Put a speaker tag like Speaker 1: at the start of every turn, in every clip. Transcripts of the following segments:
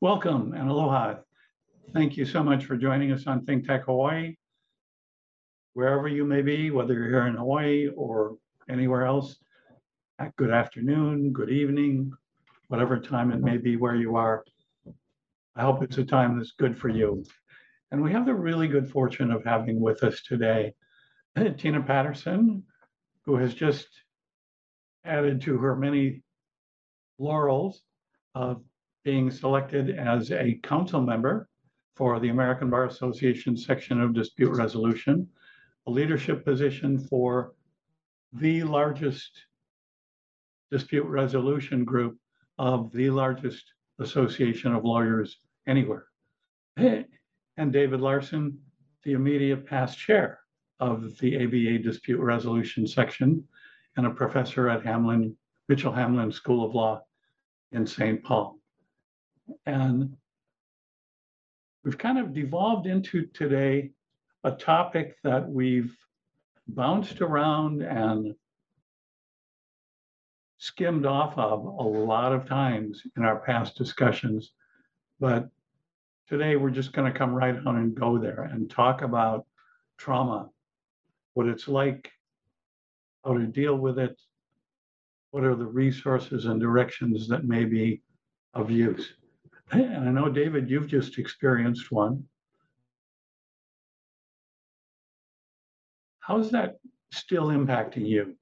Speaker 1: Welcome and aloha. Thank you so much for joining us on Think Tech Hawaii. Wherever you may be, whether you're here in Hawaii or anywhere else, uh, good afternoon, good evening, whatever time it may be where you are. I hope it's a time that's good for you. And we have the really good fortune of having with us today Tina Patterson, who has just added to her many laurels of being selected as a council member for the American Bar Association section of dispute resolution, a leadership position for the largest dispute resolution group of the largest association of lawyers anywhere. And David Larson, the immediate past chair of the ABA dispute resolution section and a professor at Hamline, Mitchell Hamline School of Law in St. Paul. And we've kind of devolved into today a topic that we've bounced around and skimmed off of a lot of times in our past discussions. But today we're just going to come right on and go there and talk about trauma, what it's like, how to deal with it, what are the resources and directions that may be of use. And I know, David, you've just experienced one. How's that still impacting you?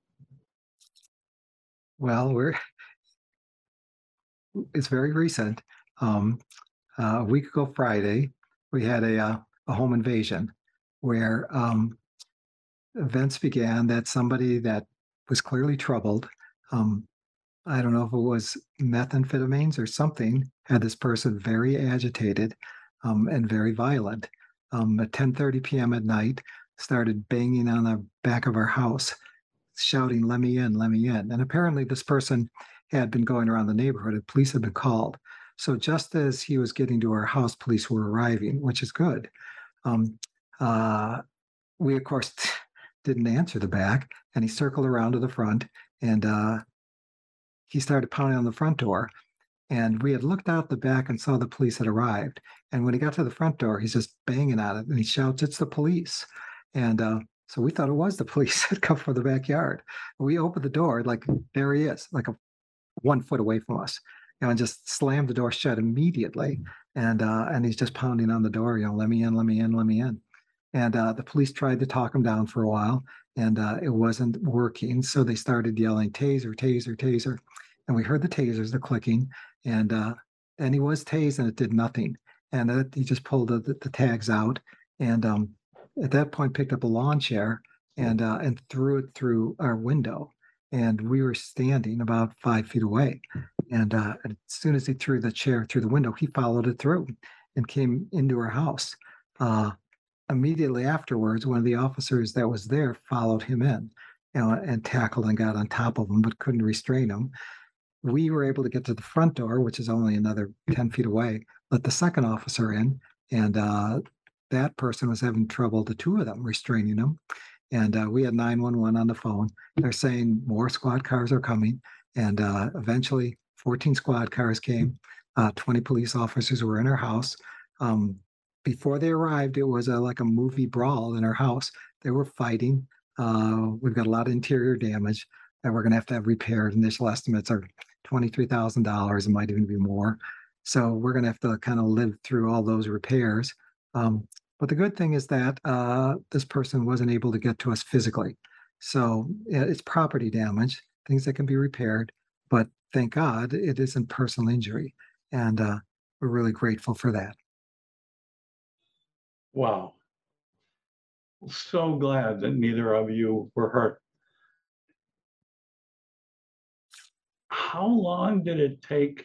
Speaker 2: Well, we're it's very recent. Um, uh, a week ago Friday, we had a uh, a home invasion where um, events began that somebody that was clearly troubled. Um, I don't know if it was methamphetamines or something had this person very agitated um, and very violent. Um, at 10:30 p.m. at night, started banging on the back of our house, shouting, "Let me in! Let me in!" And apparently, this person had been going around the neighborhood. And police had been called. So just as he was getting to our house, police were arriving, which is good. Um, uh, we of course didn't answer the back, and he circled around to the front, and uh, he started pounding on the front door. And we had looked out the back and saw the police had arrived. And when he got to the front door, he's just banging on it and he shouts, It's the police. And uh, so we thought it was the police that come from the backyard. We opened the door, like there he is, like a one foot away from us, you know, and just slammed the door shut immediately. And uh, and he's just pounding on the door, you know, let me in, let me in, let me in. And uh, the police tried to talk him down for a while, and uh, it wasn't working. So they started yelling, "Taser, taser, taser!" And we heard the tasers, the clicking, and uh, and he was tased, and it did nothing. And uh, he just pulled the, the, the tags out, and um, at that point picked up a lawn chair and uh, and threw it through our window. And we were standing about five feet away. And uh, as soon as he threw the chair through the window, he followed it through and came into our house. Uh, immediately afterwards, one of the officers that was there followed him in you know, and tackled and got on top of him, but couldn't restrain him. We were able to get to the front door, which is only another 10 feet away, let the second officer in, and uh, that person was having trouble, the two of them restraining him. And uh, we had 911 on the phone. They're saying more squad cars are coming. And uh, eventually, 14 squad cars came. Uh, 20 police officers were in our house. Um, before they arrived, it was a, like a movie brawl in our house. They were fighting. Uh, we've got a lot of interior damage that we're going to have to have repaired. Initial estimates are $23,000. It might even be more. So we're going to have to kind of live through all those repairs. Um, but the good thing is that uh, this person wasn't able to get to us physically. So it's property damage, things that can be repaired. But thank God it isn't personal injury. And uh, we're really grateful for that.
Speaker 1: Wow. So glad that neither of you were hurt. How long did it take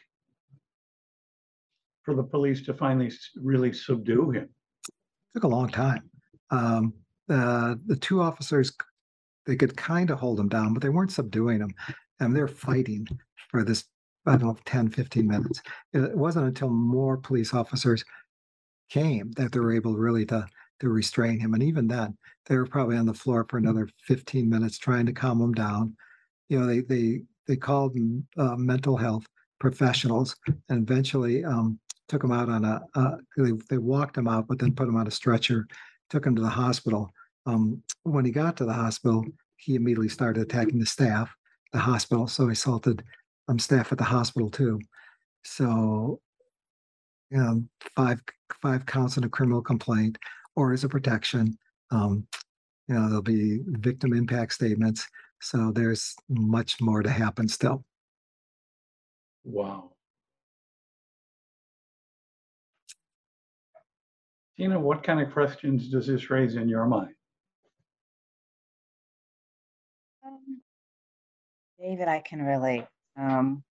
Speaker 1: for the police to finally really subdue him?
Speaker 2: It took a long time. Um, uh, the two officers, they could kind of hold him down, but they weren't subduing him. And they're fighting for this, I don't know, 10, 15 minutes. It wasn't until more police officers came that they were able really to, to restrain him. And even then, they were probably on the floor for another 15 minutes trying to calm him down. You know, they, they, they called uh, mental health professionals and eventually um, took him out on a, uh, they, they walked him out, but then put him on a stretcher, took him to the hospital. Um, when he got to the hospital, he immediately started attacking the staff, the hospital. So he assaulted um, staff at the hospital too. So, um, five five counts in a criminal complaint or as a protection. Um, you know, there'll be victim impact statements. So there's much more to happen still.
Speaker 1: Wow. Tina, what kind of questions does this raise in your mind?
Speaker 3: Um, David, I can relate. Um,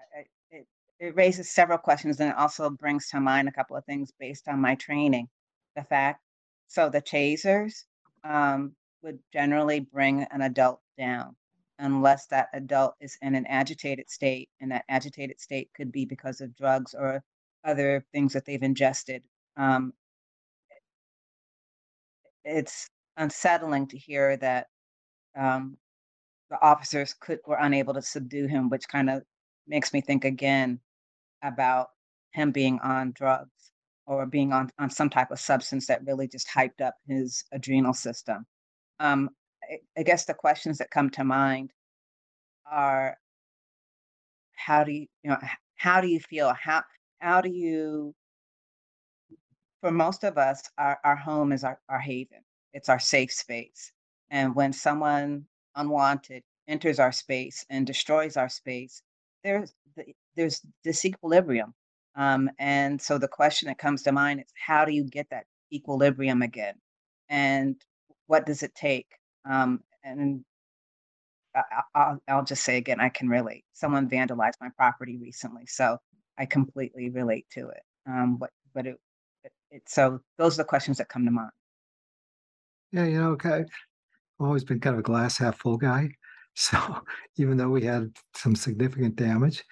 Speaker 3: I- I- it, it raises several questions and it also brings to mind a couple of things based on my training. The fact, so the tasers um, would generally bring an adult down unless that adult is in an agitated state, and that agitated state could be because of drugs or other things that they've ingested. Um, it's unsettling to hear that um, the officers could were unable to subdue him, which kind of makes me think again about him being on drugs or being on, on some type of substance that really just hyped up his adrenal system. Um, I, I guess the questions that come to mind are how do you, you know, how do you feel? How how do you for most of us, our, our home is our, our haven. It's our safe space. And when someone unwanted enters our space and destroys our space, there's th- there's disequilibrium. Um, and so the question that comes to mind is how do you get that equilibrium again? And what does it take? Um, and I, I- I'll, I'll just say again, I can relate. Someone vandalized my property recently, so I completely relate to it. Um, but but it, it, it so those are the questions that come to mind.
Speaker 2: Yeah, you know, okay. I've always been kind of a glass half full guy. So even though we had some significant damage,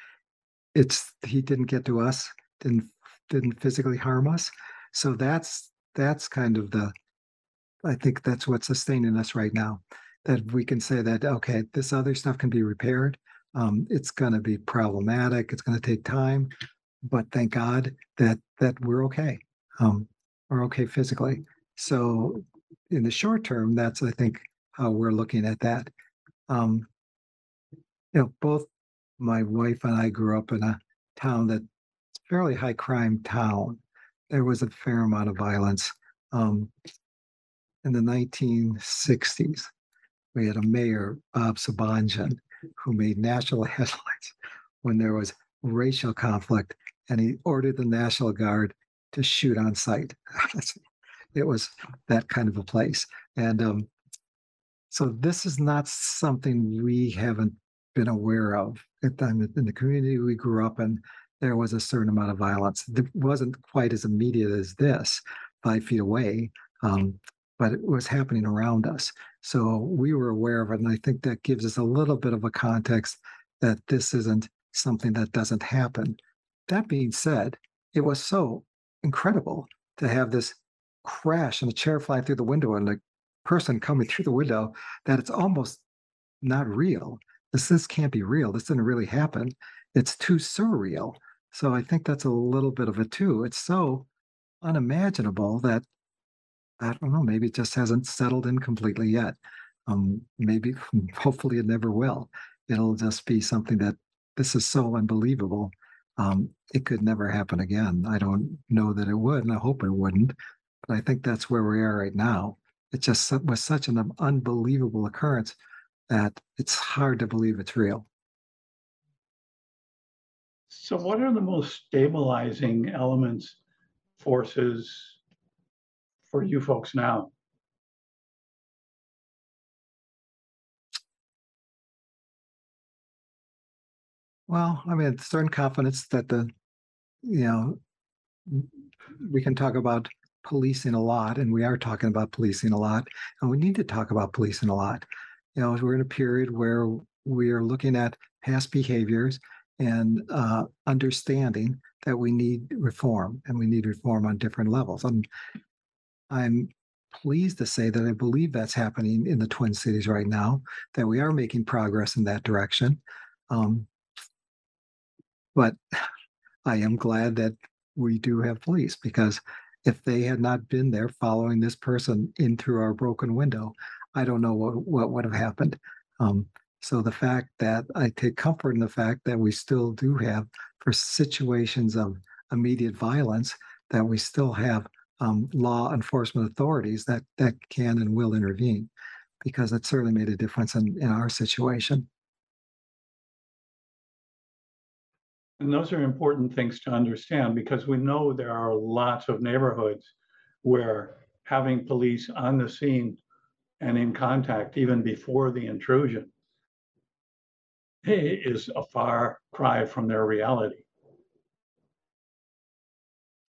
Speaker 2: it's he didn't get to us, didn't didn't physically harm us. So that's that's kind of the I think that's what's sustaining us right now. That we can say that okay, this other stuff can be repaired. Um, it's going to be problematic. It's going to take time, but thank God that that we're okay. Um, we're okay physically. So in the short term, that's I think how we're looking at that. Um, you know, both my wife and I grew up in a town that's fairly high crime town. There was a fair amount of violence. Um, in the 1960s, we had a mayor, Bob Sabonjian, who made national headlines when there was racial conflict, and he ordered the National Guard to shoot on sight. it was that kind of a place. And um, so this is not something we haven't been aware of. In the community we grew up in, there was a certain amount of violence. It wasn't quite as immediate as this, five feet away, um, but it was happening around us. So we were aware of it. And I think that gives us a little bit of a context that this isn't something that doesn't happen. That being said, it was so incredible to have this crash and a chair flying through the window and a person coming through the window that it's almost not real. This this can't be real. This didn't really happen. It's too surreal. So I think that's a little bit of it too. It's so unimaginable that I don't know. Maybe it just hasn't settled in completely yet. Um, maybe, hopefully, it never will. It'll just be something that this is so unbelievable. Um, it could never happen again. I don't know that it would, and I hope it wouldn't. But I think that's where we are right now. It just was such an unbelievable occurrence that it's hard to believe it's real.
Speaker 1: So what are the most stabilizing elements, forces for you folks now?
Speaker 2: Well, I mean, certain confidence that the, you know, we can talk about policing a lot, and we are talking about policing a lot, and we need to talk about policing a lot. You know, we're in a period where we are looking at past behaviors and uh, understanding that we need reform, and we need reform on different levels. I'm, I'm pleased to say that I believe that's happening in the Twin Cities right now, that we are making progress in that direction. Um, but I am glad that we do have police because if they had not been there following this person in through our broken window, I don't know what, what would have happened. Um, so the fact that I take comfort in the fact that we still do have for situations of immediate violence, that we still have um, law enforcement authorities that that can and will intervene, because it certainly made a difference in, in our situation.
Speaker 1: And those are important things to understand because we know there are lots of neighborhoods where having police on the scene and in contact even before the intrusion is a far cry from their reality.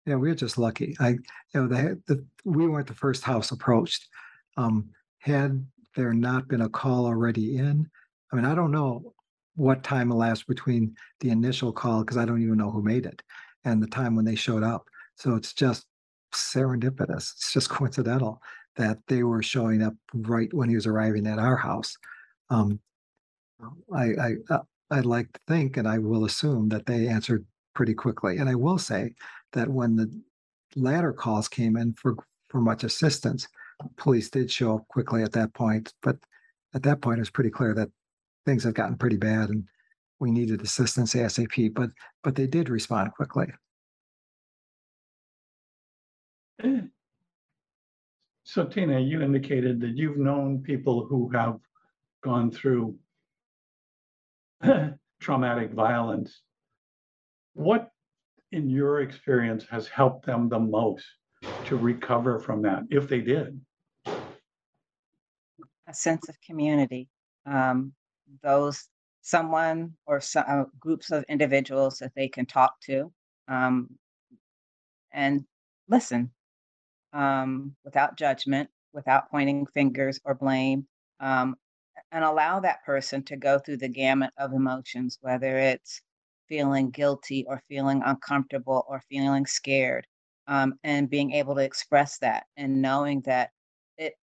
Speaker 2: Yeah, we we're just lucky. I, you know, the, the we weren't the first house approached. Um, had there not been a call already in, I mean, I don't know what time elapsed between the initial call because I don't even know who made it and the time when they showed up. So it's just serendipitous. It's just coincidental that they were showing up right when he was arriving at our house. Um, I, I, uh, I'd like to think, and I will assume that they answered pretty quickly. And I will say that when the latter calls came in for, for much assistance, police did show up quickly at that point. But at that point, it was pretty clear that things had gotten pretty bad and we needed assistance ASAP. But but they did respond quickly.
Speaker 1: So Tina, you indicated that you've known people who have gone through traumatic violence. What, in your experience, has helped them the most to recover from that, if they did?
Speaker 3: a sense of community. Um, those someone or some uh, groups of individuals that they can talk to um, and listen um, without judgment, without pointing fingers or blame, um, and allow that person to go through the gamut of emotions, whether it's feeling guilty or feeling uncomfortable or feeling scared, um, and being able to express that and knowing that it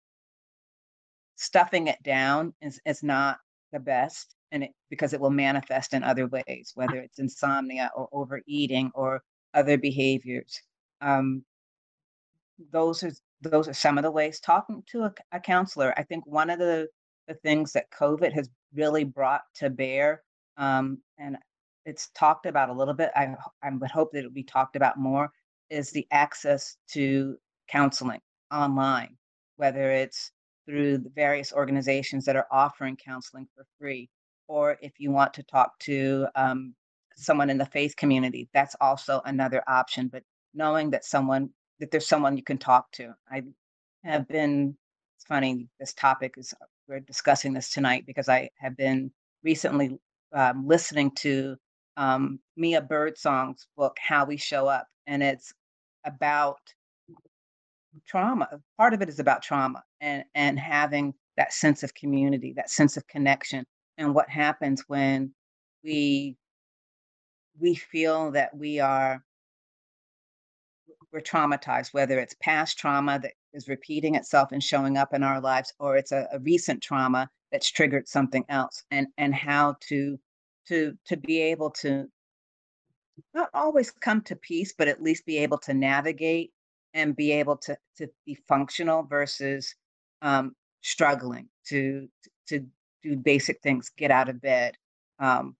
Speaker 3: stuffing it down is, is not the best and it because it will manifest in other ways whether it's insomnia or overeating or other behaviors um, those are those are some of the ways. Talking to a, a counselor i think one of the the things that covid has really brought to bear um, and it's talked about a little bit i i would hope that it would be talked about more is the access to counseling online whether it's through the various organizations that are offering counseling for free. Or if you want to talk to um, someone in the faith community, that's also another option. But knowing that someone, that there's someone you can talk to. I have been, it's funny, this topic is, we're discussing this tonight because I have been recently um, listening to um, Mia Birdsong's book, How We Show Up. And it's about trauma part of it is about trauma and and having that sense of community that sense of connection and what happens when we we feel that we are we're traumatized whether it's past trauma that is repeating itself and showing up in our lives or it's a, a recent trauma that's triggered something else and and how to to to be able to not always come to peace but at least be able to navigate and be able to to be functional versus um, struggling to to do basic things, get out of bed, um,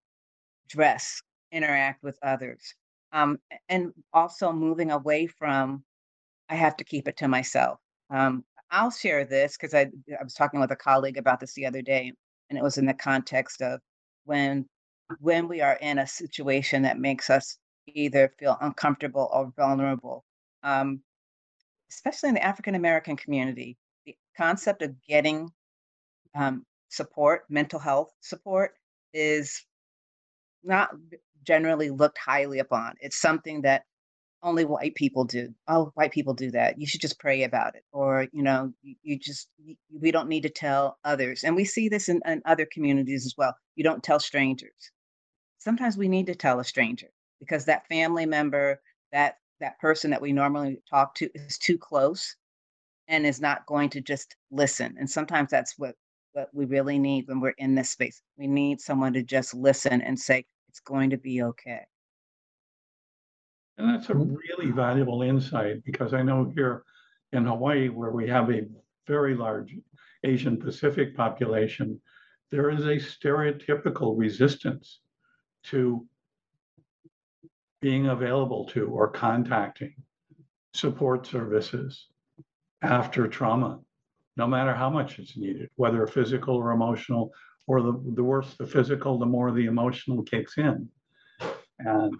Speaker 3: dress, interact with others, um, and also moving away from I have to keep it to myself. Um, I'll share this because I I was talking with a colleague about this the other day, and it was in the context of when when we are in a situation that makes us either feel uncomfortable or vulnerable. Um, especially in the African American community, the concept of getting um, support, mental health support, is not generally looked highly upon. It's something that only white people do. Oh, white people do that. You should just pray about it. Or, you know, you, you just, you, we don't need to tell others. And we see this in, in other communities as well. You don't tell strangers. Sometimes we need to tell a stranger because that family member, that that person that we normally talk to is too close and is not going to just listen. And sometimes that's what what we really need when we're in this space. We need someone to just listen and say it's going to be okay.
Speaker 1: And that's a
Speaker 2: Mhm.
Speaker 1: really valuable insight because I know here in Hawaii, where we have a very large Asian Pacific population, there is a stereotypical resistance to being available to or contacting support services after trauma, no matter how much it's needed, whether physical or emotional, or the, the worse the physical, the more the emotional kicks in. And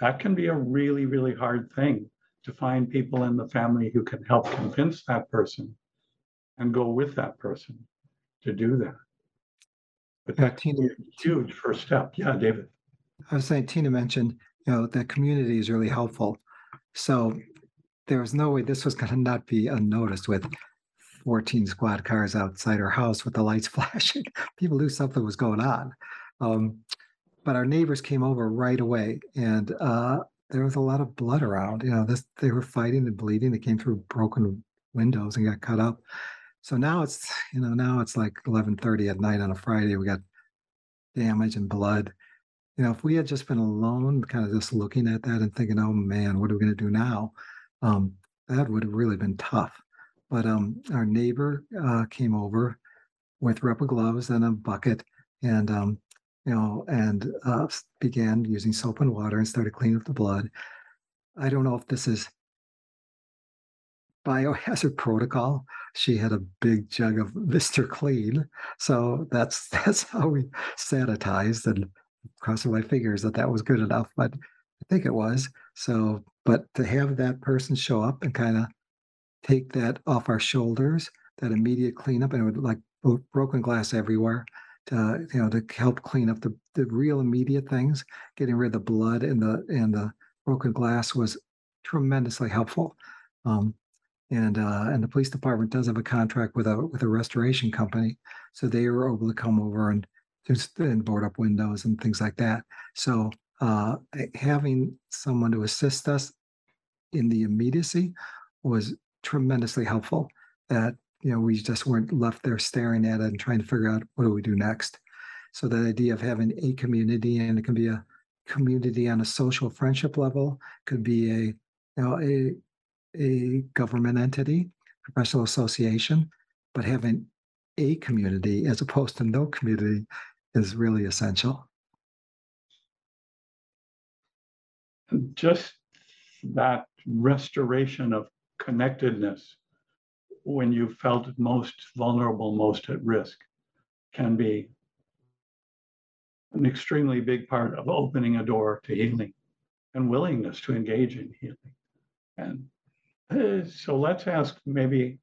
Speaker 1: that can be a really, really hard thing to find people in the family who can help convince that person and go with that person to do that. But
Speaker 2: Yeah,
Speaker 1: that can be a huge first step. Yeah, David.
Speaker 2: I was saying, Tina mentioned, you know, that community is really helpful. So there was no way this was gonna not be unnoticed with fourteen squad cars outside our house with the lights flashing. People knew something was going on. Um, but our neighbors came over right away and, uh, there was a lot of blood around, you know, this, they were fighting and bleeding. They came through broken windows and got cut up. So now it's, you know, now it's like eleven thirty at night on a Friday. We got damage and blood you know, if we had just been alone, kind of just looking at that and thinking, "Oh man, what are we going to do now?" Um, that would have really been tough. But um, our neighbor uh, came over with rubber gloves and a bucket, and um, you know, and uh, began using soap and water and started cleaning up the blood. I don't know if this is biohazard protocol. She had a big jug of Mister Clean, so that's that's how we sanitized and crossing my fingers that that was good enough, but I think it was. So, but to have that person show up and kind of take that off our shoulders, that immediate cleanup, and it would like broken glass everywhere, to you know to help clean up the the real immediate things, getting rid of the blood and the and the broken glass was tremendously helpful. Um, and uh, and the police department does have a contract with a with a restoration company, so they were able to come over and and board up windows and things like that. So uh, having someone to assist us in the immediacy was tremendously helpful. That you know we just weren't left there staring at it and trying to figure out what do we do next. So the idea of having a community and it can be a community on a social friendship level, could be a you know a a government entity, professional association, but having a community as opposed to no community is really essential.
Speaker 1: Just that restoration of connectedness when you felt most vulnerable, most at risk can be an extremely big part of opening a door to healing and willingness to engage in healing. And uh, so let's ask maybe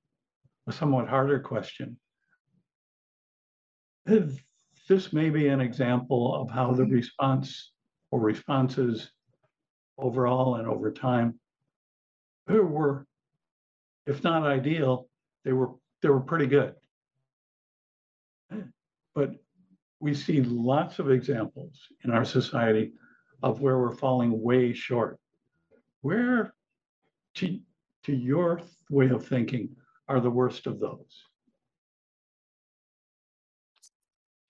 Speaker 1: a somewhat harder question. This may be an example of how the mm-hmm. response or responses overall and over time were, if not ideal, they were, they were pretty good. But we see lots of examples in our society of where we're falling way short. Where, to, to your way of thinking, are the worst of those?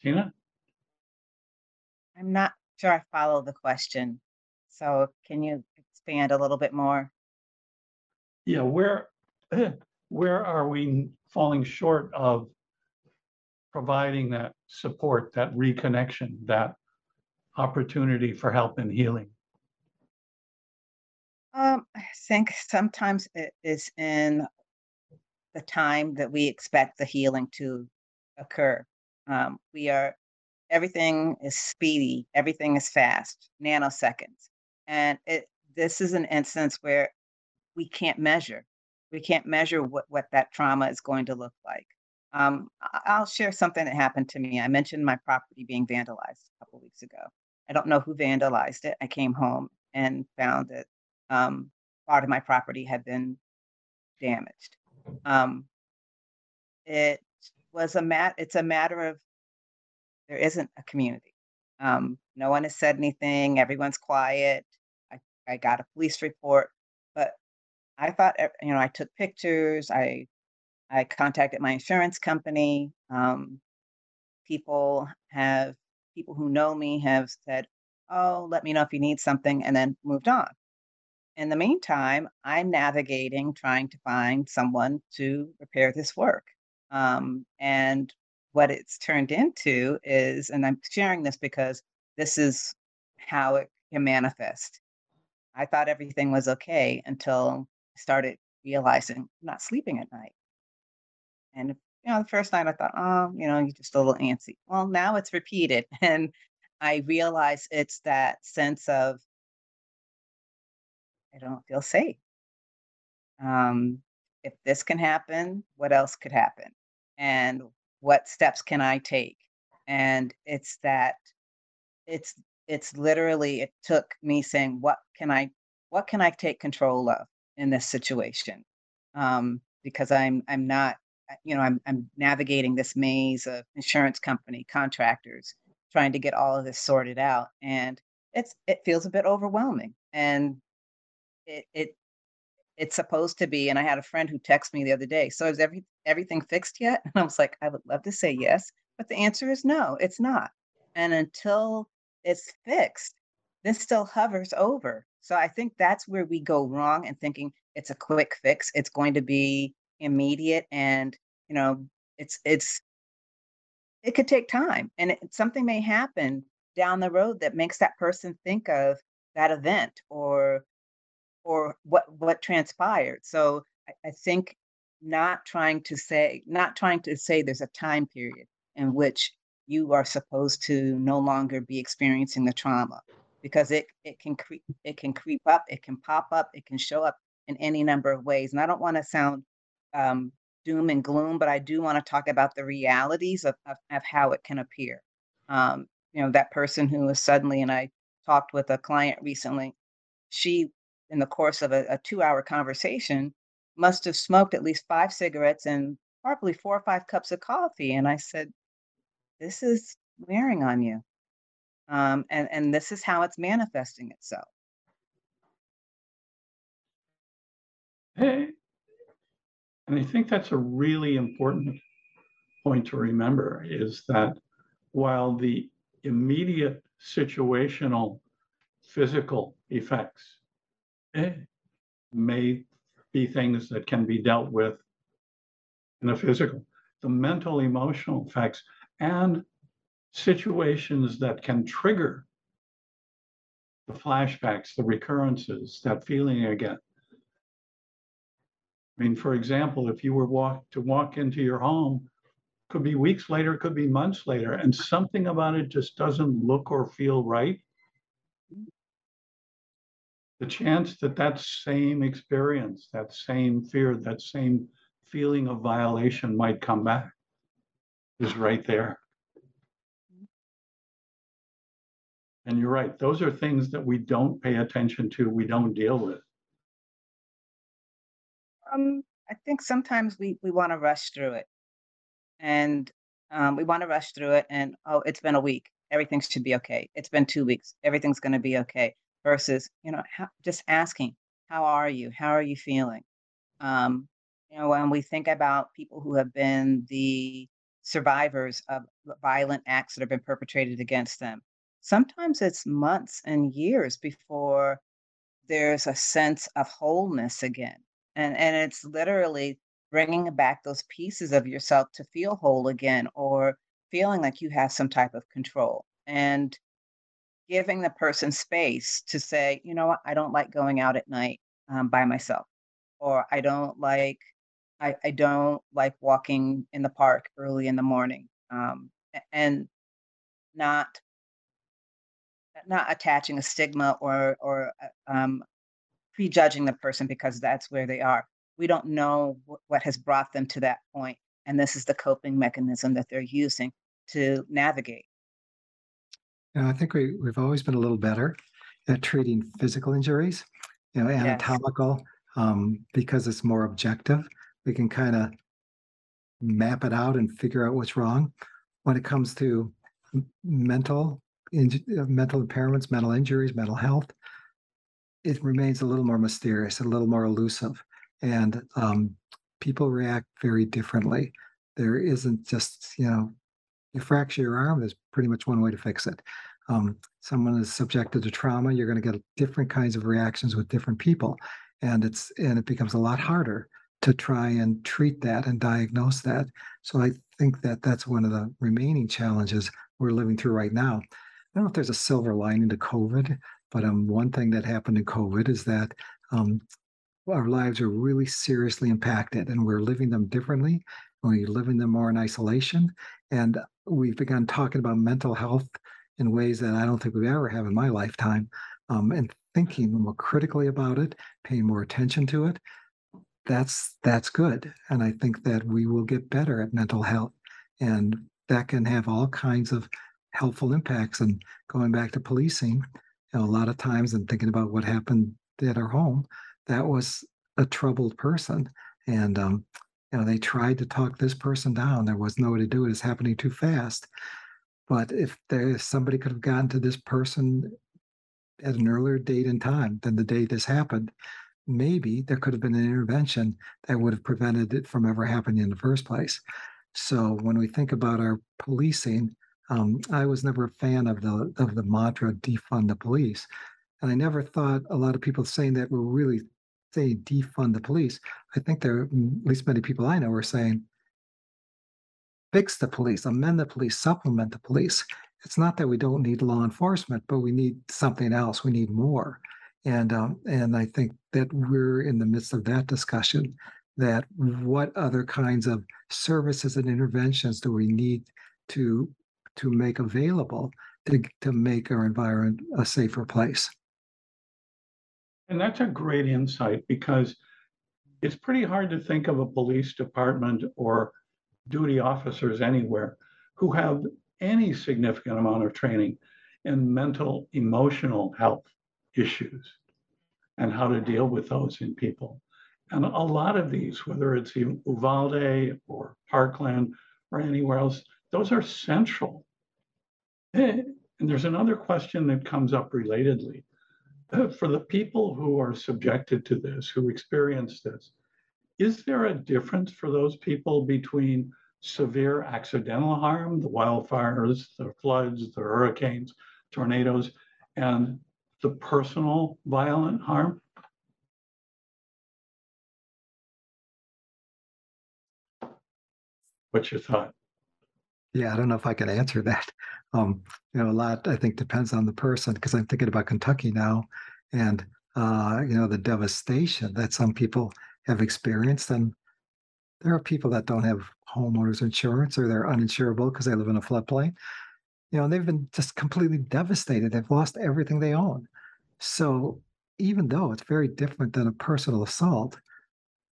Speaker 1: Tina?
Speaker 3: I'm not sure I follow the question. So can you expand a little bit more?
Speaker 1: Yeah, where, where are we falling short of providing that support, that reconnection, that opportunity for help and healing?
Speaker 3: Um, I think sometimes it is in the time that we expect the healing to occur. Um, we are, everything is speedy, everything is fast, nanoseconds. And it, this is an instance where we can't measure. We can't measure what, what that trauma is going to look like. Um, I'll share something that happened to me. I mentioned my property being vandalized a couple weeks ago. I don't know who vandalized it. I came home and found that um, part of my property had been damaged. Um, it was a mat. It's a matter of there isn't a community. Um, no one has said anything. Everyone's quiet. I, I got a police report, but I thought you know I took pictures. I I contacted my insurance company. Um, people have people who know me have said, "Oh, let me know if you need something," and then moved on. in the meantime, I'm navigating, trying to find someone to repair this work. Um, and what it's turned into is, and I'm sharing this because this is how it can manifest. I thought everything was okay until I started realizing not sleeping at night. And you know, the first night I thought, oh, you know, you're just a little antsy. Well, now it's repeated, and I realize it's that sense of I don't feel safe. Um, if this can happen, what else could happen? And what steps can I take? And it's that it's it's literally it took me saying, what can I what can I take control of in this situation? Um, because I'm I'm not you know, I'm I'm navigating this maze of insurance company, contractors, trying to get all of this sorted out. And it's it feels a bit overwhelming. And it it it's supposed to be, and I had a friend who texted me the other day, "So is every everything fixed yet?" And I was like, "I would love to say yes, but the answer is no, it's not." And until it's fixed, this still hovers over. So I think that's where we go wrong in thinking it's a quick fix. It's going to be immediate and, you know, it's it's it could take time and it, something may happen down the road that makes that person think of that event or or what what transpired. So I, I think not trying to say not trying to say there's a time period in which you are supposed to no longer be experiencing the trauma because it it can creep it can creep up, it can pop up, it can show up in any number of ways. And I don't want to sound um, doom and gloom, but I do want to talk about the realities of, of, of how it can appear. Um, you know, that person who is suddenly, and I talked with a client recently, she in the course of a, a two hour conversation must have smoked at least five cigarettes and probably four or five cups of coffee. And I said, This is wearing on you. Um, and, and this is how it's manifesting itself.
Speaker 1: Hey, and I think that's a really important point to remember is that while the immediate situational physical effects may be things that can be dealt with in a physical, the mental emotional effects and situations that can trigger the flashbacks, the recurrences, that feeling again. I mean, for example, if you were walk to walk into your home, could be weeks later, could be months later, and something about it just doesn't look or feel right. The chance that that same experience, that same fear, that same feeling of violation might come back is right there. And you're right, those are things that we don't pay attention to, we don't deal with.
Speaker 3: Um, I think sometimes we we want to rush through it, and um, we want to rush through it. And oh, it's been a week. Everything should be okay. It's been two weeks. Everything's going to be okay. Versus, you know, how, just asking, "How are you? How are you feeling?" Um, you know, when we think about people who have been the survivors of violent acts that have been perpetrated against them, sometimes it's months and years before there's a sense of wholeness again and and it's literally bringing back those pieces of yourself to feel whole again or feeling like you have some type of control and giving the person space to say you know what i don't like going out at night um, by myself or i don't like I, I don't like walking in the park early in the morning um, and not not attaching a stigma or or uh, um, prejudging the person because that's where they are. We don't know what has brought them to that point, and this is the coping mechanism that they're using to navigate.
Speaker 2: You know, I think we, we've always been a little better at treating physical injuries, you know,
Speaker 3: Yes.
Speaker 2: anatomical, um, because it's more objective. We can kind of map it out and figure out what's wrong. When it comes to mental, inj- uh, mental impairments, mental injuries, mental health, it remains a little more mysterious, a little more elusive, and um, people react very differently. There isn't just, you know, you fracture your arm, there's pretty much one way to fix it. um, someone is subjected to trauma, you're going to get different kinds of reactions with different people, and it's and it becomes a lot harder to try and treat that and diagnose that. So I think that that's one of the remaining challenges we're living through right now. I don't know if there's a silver lining to COVID, but um, one thing that happened in COVID is that um, our lives are really seriously impacted, and we're living them differently. We're living them more in isolation, and we've begun talking about mental health in ways that I don't think we ever have in my lifetime, um, and thinking more critically about it, paying more attention to it that's that's good. And i think that we will get better at mental health and that can have all kinds of helpful impacts. And going back to policing you know, a lot of times and thinking about what happened at our home that was a troubled person. And um, you know they tried to talk this person down there was no way to do it it's happening too fast but if there if somebody could have gotten to this person at an earlier date and time than the day this happened maybe there could have been an intervention that would have prevented it from ever happening in the first place. So when we think about our policing, um, I was never a fan of the of the mantra defund the police, and I never thought a lot of people saying that were really saying defund the police. I think there, are at least many people I know, were saying fix the police, amend the police, supplement the police. It's not that we don't need law enforcement, but we need something else. We need more. And um, and I think that we're in the midst of that discussion. That what other kinds of services and interventions do we need to to make available to to make our environment a safer place?
Speaker 1: And that's a great insight because it's pretty hard to think of a police department or duty officers anywhere who have any significant amount of training in mental emotional health issues and how to deal with those in people. And a lot of these, whether it's Uvalde or Parkland or anywhere else, those are central. Eh, And there's another question that comes up relatedly. For the people who are subjected to this, who experience this, is there a difference for those people between severe accidental harm, the wildfires, the floods, the hurricanes, tornadoes, and the personal violent harm? What's your thought?
Speaker 2: Yeah, I don't know if I can answer that. Um, you know, a lot I think depends on the person because I'm thinking about Kentucky now, and uh, you know the devastation that some people have experienced, and there are people that don't have homeowners insurance or they're uninsurable because they live in a floodplain. You know, they've been just completely devastated. They've lost everything they own. So even though it's very different than a personal assault,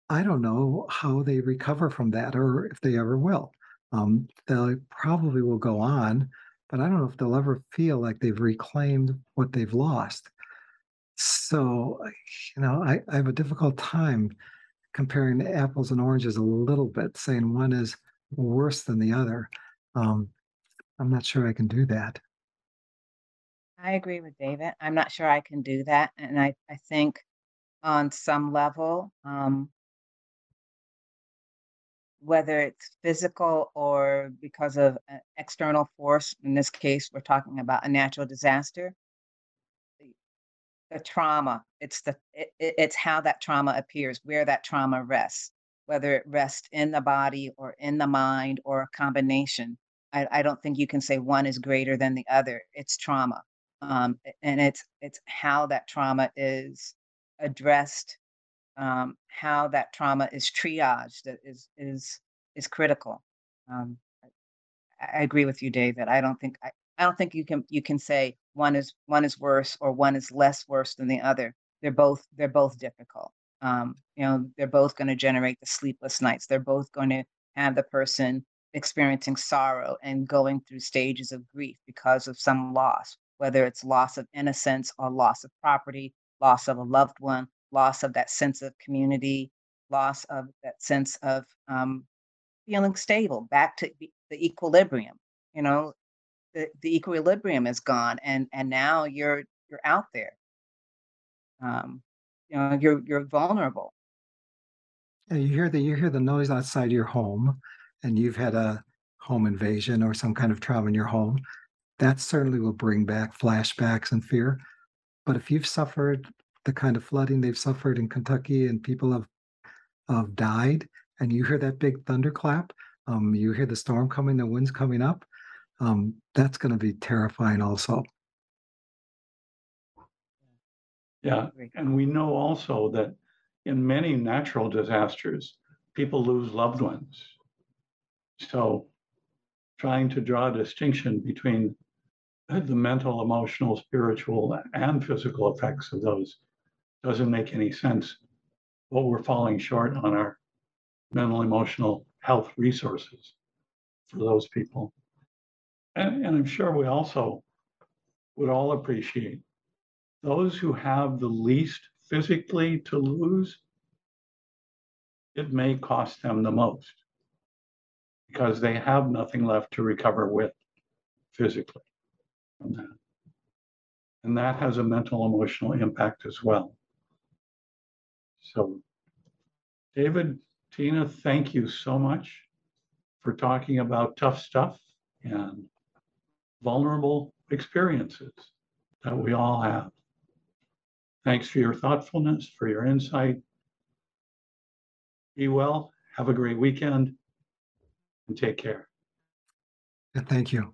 Speaker 2: I don't know how they recover from that or if they ever will. Um, they probably will go on, but I don't know if they'll ever feel like they've reclaimed what they've lost. So, you know, I, I have a difficult time comparing apples and oranges a little bit, saying one is worse than the other. Um, I'm not sure I can do that.
Speaker 3: I agree with David. I'm not sure I can do that. And I, I think on some level, um, whether it's physical or because of an external force, in this case, we're talking about a natural disaster, the, the trauma, it's the it- it's how that trauma appears, where that trauma rests, whether it rests in the body or in the mind or a combination. I, I don't think you can say one is greater than the other. It's trauma um, and it's it's how that trauma is addressed, um, how that trauma is triaged is is is critical. Um, I, I agree with you, David. I don't think I, I don't think you can you can say one is one is worse or one is less worse than the other. They're both they're both difficult. Um, you know, they're both going to generate the sleepless nights. They're both going to have the person experiencing sorrow and going through stages of grief because of some loss, whether it's loss of innocence or loss of property, loss of a loved one, loss of that sense of community, loss of that sense of um, feeling stable, back to the equilibrium. You know, the, the equilibrium is gone, and and now you're you're out there. Um, you know, you're you're vulnerable.
Speaker 2: Yeah, you hear the you hear the noise outside your home, and you've had a home invasion or some kind of trauma in your home. that certainly will bring back flashbacks and fear. But if you've suffered the kind of flooding they've suffered in Kentucky and people have, have died, and you hear that big thunderclap, um, you hear the storm coming, the wind's coming up, um, that's going to be terrifying also.
Speaker 1: Yeah, and we know also that in many natural disasters, people lose loved ones. So trying to draw a distinction between the mental, emotional, spiritual, and physical effects of those doesn't make any sense. What we're falling short on our mental, emotional health resources for those people. And, and I'm sure we also would all appreciate those who have the least physically to lose, it may cost them the most because they have nothing left to recover with physically from that. And that has a mental emotional impact as well. So, David, Tina, thank you so much for talking about tough stuff and vulnerable experiences that we all have. Thanks for your thoughtfulness, for your insight. Be well, have a great weekend, and take care.
Speaker 2: Thank you.